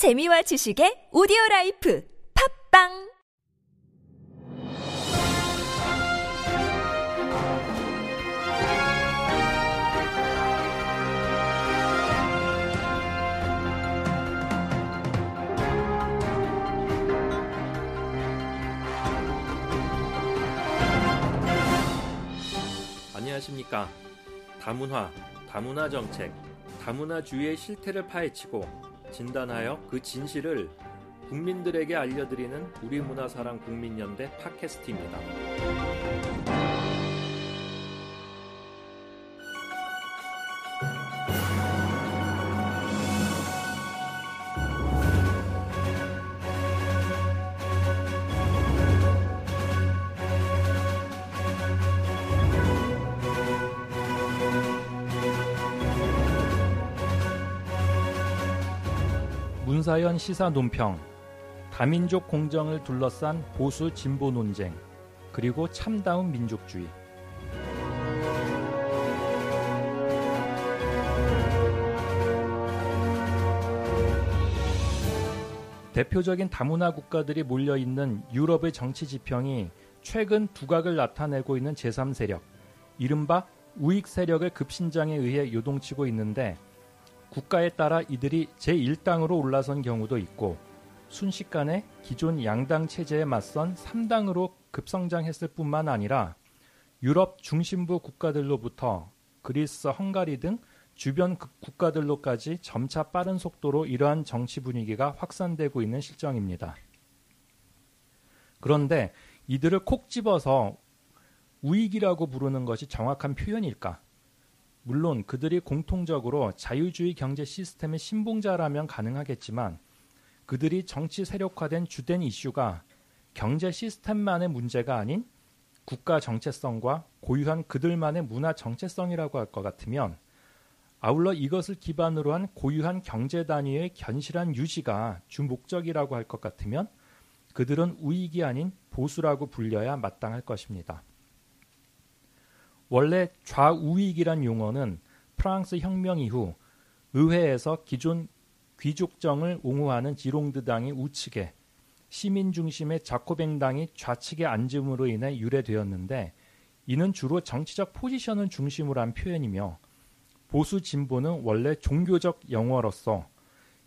재미와 지식의 오디오 라이프 팝빵 안녕하십니까. 다문화, 다문화 정책, 다문화주의의 실태를 파헤치고 진단하여 그 진실을 국민들에게 알려드리는 우리문화사랑 국민연대 팟캐스트입니다. 문사연 시사 논평, 다민족 공정을 둘러싼 보수 진보 논쟁, 그리고 참다운 민족주의. 대표적인 다문화 국가들이 몰려 있는 유럽의 정치 지평이 최근 두각을 나타내고 있는 제3세력, 이른바 우익 세력을 급신장에 의해 요동치고 있는데 국가에 따라 이들이 제1당으로 올라선 경우도 있고 순식간에 기존 양당 체제에 맞선 3당으로 급성장했을 뿐만 아니라 유럽 중심부 국가들로부터 그리스, 헝가리 등 주변 국가들로까지 점차 빠른 속도로 이러한 정치 분위기가 확산되고 있는 실정입니다. 그런데 이들을 콕 집어서 우익이라고 부르는 것이 정확한 표현일까? 물론 그들이 공통적으로 자유주의 경제 시스템의 신봉자라면 가능하겠지만 그들이 정치 세력화된 주된 이슈가 경제 시스템만의 문제가 아닌 국가 정체성과 고유한 그들만의 문화 정체성이라고 할 것 같으면 아울러 이것을 기반으로 한 고유한 경제 단위의 견실한 유지가 주 목적이라고 할 것 같으면 그들은 우익이 아닌 보수라고 불려야 마땅할 것입니다. 원래 좌우익이란 용어는 프랑스 혁명 이후 의회에서 기존 귀족정을 옹호하는 지롱드당이 우측에 시민 중심의 자코뱅당이 좌측에 앉음으로 인해 유래되었는데 이는 주로 정치적 포지션을 중심으로 한 표현이며 보수 진보는 원래 종교적 영어로서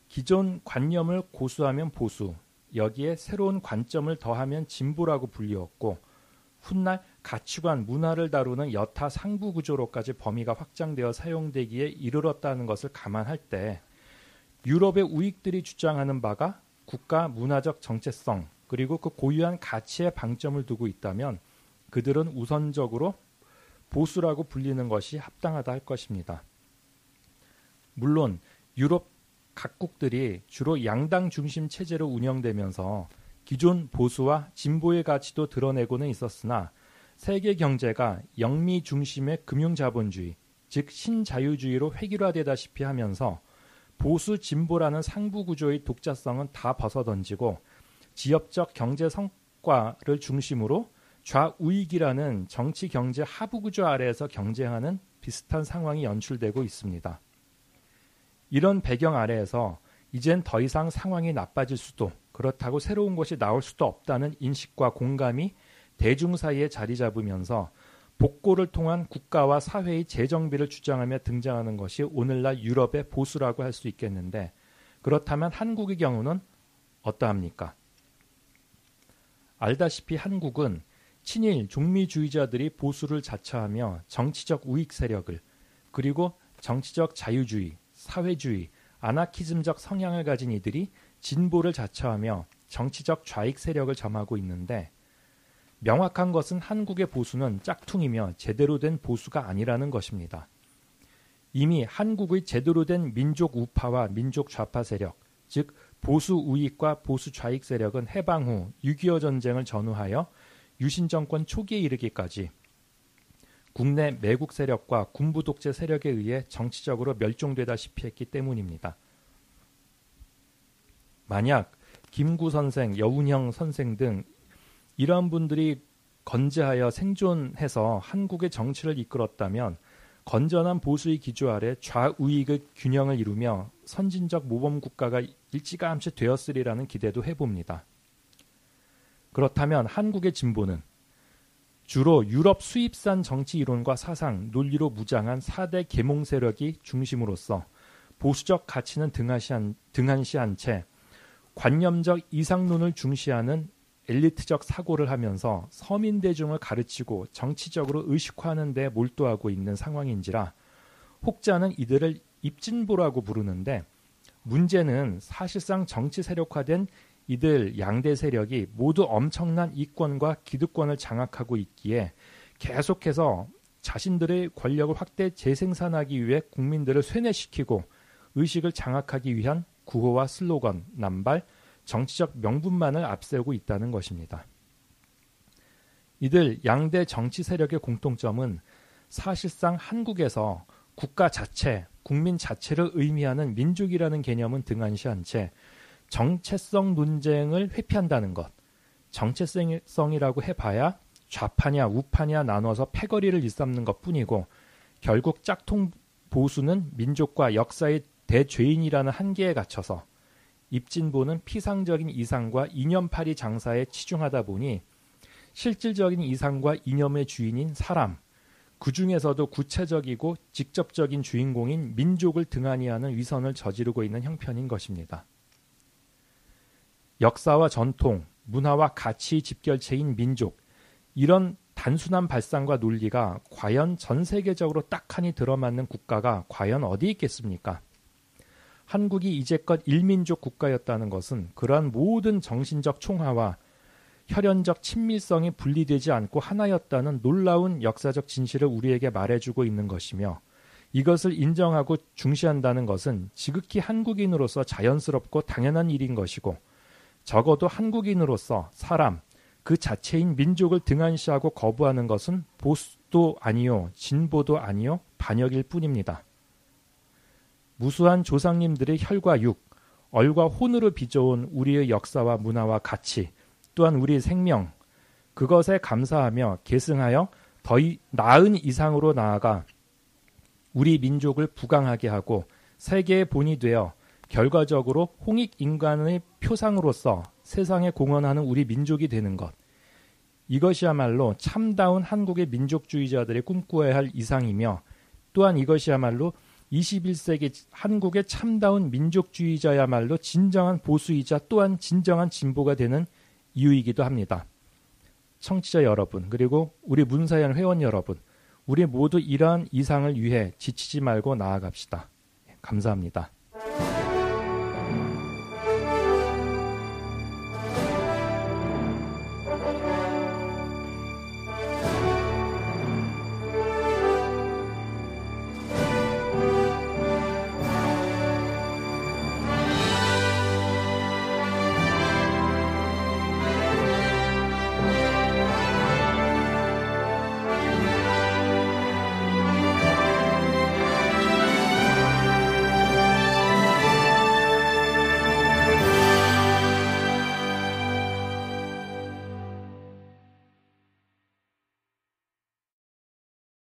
기존 관념을 고수하면 보수, 여기에 새로운 관점을 더하면 진보라고 불리웠고 훗날 가치관, 문화를 다루는 여타 상부 구조로까지 범위가 확장되어 사용되기에 이르렀다는 것을 감안할 때 유럽의 우익들이 주장하는 바가 국가 문화적 정체성 그리고 그 고유한 가치에 방점을 두고 있다면 그들은 우선적으로 보수라고 불리는 것이 합당하다 할 것입니다. 물론 유럽 각국들이 주로 양당 중심 체제로 운영되면서 기존 보수와 진보의 가치도 드러내고는 있었으나 세계 경제가 영미 중심의 금융 자본주의, 즉 신자유주의로 획일화되다시피 하면서 보수 진보라는 상부 구조의 독자성은 다 벗어던지고 지역적 경제 성과를 중심으로 좌우익이라는 정치 경제 하부 구조 아래에서 경쟁하는 비슷한 상황이 연출되고 있습니다. 이런 배경 아래에서 이젠 더 이상 상황이 나빠질 수도 그렇다고 새로운 것이 나올 수도 없다는 인식과 공감이 대중 사이에 자리 잡으면서 복고를 통한 국가와 사회의 재정비를 주장하며 등장하는 것이 오늘날 유럽의 보수라고 할 수 있겠는데 그렇다면 한국의 경우는 어떠합니까? 알다시피 한국은 친일 종미주의자들이 보수를 자처하며 정치적 우익 세력을 그리고 정치적 자유주의, 사회주의, 아나키즘적 성향을 가진 이들이 진보를 자처하며 정치적 좌익 세력을 점하고 있는데 명확한 것은 한국의 보수는 짝퉁이며 제대로 된 보수가 아니라는 것입니다. 이미 한국의 제대로 된 민족 우파와 민족 좌파 세력, 즉 보수 우익과 보수 좌익 세력은 해방 후 6.25 전쟁을 전후하여 유신 정권 초기에 이르기까지 국내 매국 세력과 군부 독재 세력에 의해 정치적으로 멸종되다시피 했기 때문입니다. 만약 김구 선생, 여운형 선생 등 이러한 분들이 건재하여 생존해서 한국의 정치를 이끌었다면 건전한 보수의 기조 아래 좌우익의 균형을 이루며 선진적 모범 국가가 일찌감치 되었으리라는 기대도 해봅니다. 그렇다면 한국의 진보는 주로 유럽 수입산 정치 이론과 사상, 논리로 무장한 4대 계몽 세력이 중심으로서 보수적 가치는 등한시한, 등한시한 채 관념적 이상론을 중시하는 엘리트적 사고를 하면서 서민 대중을 가르치고 정치적으로 의식화하는 데 몰두하고 있는 상황인지라 혹자는 이들을 입진보라고 부르는데 문제는 사실상 정치 세력화된 이들 양대 세력이 모두 엄청난 이권과 기득권을 장악하고 있기에 계속해서 자신들의 권력을 확대 재생산하기 위해 국민들을 쇠뇌시키고 의식을 장악하기 위한 구호와 슬로건, 남발, 정치적 명분만을 앞세우고 있다는 것입니다. 이들 양대 정치 세력의 공통점은 사실상 한국에서 국가 자체, 국민 자체를 의미하는 민족이라는 개념은 등한시한 채 정체성 논쟁을 회피한다는 것. 정체성이라고 해봐야 좌파냐 우파냐 나눠서 패거리를 일삼는 것 뿐이고 결국 짝퉁 보수는 민족과 역사의 대죄인이라는 한계에 갇혀서 입진보는 피상적인 이상과 이념파리 장사에 치중하다 보니 실질적인 이상과 이념의 주인인 사람, 그 중에서도 구체적이고 직접적인 주인공인 민족을 등한히 하는 위선을 저지르고 있는 형편인 것입니다. 역사와 전통, 문화와 가치 집결체인 민족, 이런 단순한 발상과 논리가 과연 전 세계적으로 딱하니 들어맞는 국가가 과연 어디 있겠습니까? 한국이 이제껏 일민족 국가였다는 것은 그러한 모든 정신적 총화와 혈연적 친밀성이 분리되지 않고 하나였다는 놀라운 역사적 진실을 우리에게 말해주고 있는 것이며 이것을 인정하고 중시한다는 것은 지극히 한국인으로서 자연스럽고 당연한 일인 것이고 적어도 한국인으로서 사람 그 자체인 민족을 등한시하고 거부하는 것은 보수도 아니요 진보도 아니요 반역일 뿐입니다. 무수한 조상님들의 혈과 육, 얼과 혼으로 빚어온 우리의 역사와 문화와 가치, 또한 우리의 생명, 그것에 감사하며 계승하여 더 나은 이상으로 나아가 우리 민족을 부강하게 하고 세계의 본이 되어 결과적으로 홍익 인간의 표상으로서 세상에 공헌하는 우리 민족이 되는 것. 이것이야말로 참다운 한국의 민족주의자들의 꿈꾸어야 할 이상이며 또한 이것이야말로 21세기 한국의 참다운 민족주의자야말로 진정한 보수이자 또한 진정한 진보가 되는 이유이기도 합니다. 청취자 여러분, 그리고 우리 문사연 회원 여러분, 우리 모두 이러한 이상을 위해 지치지 말고 나아갑시다. 감사합니다.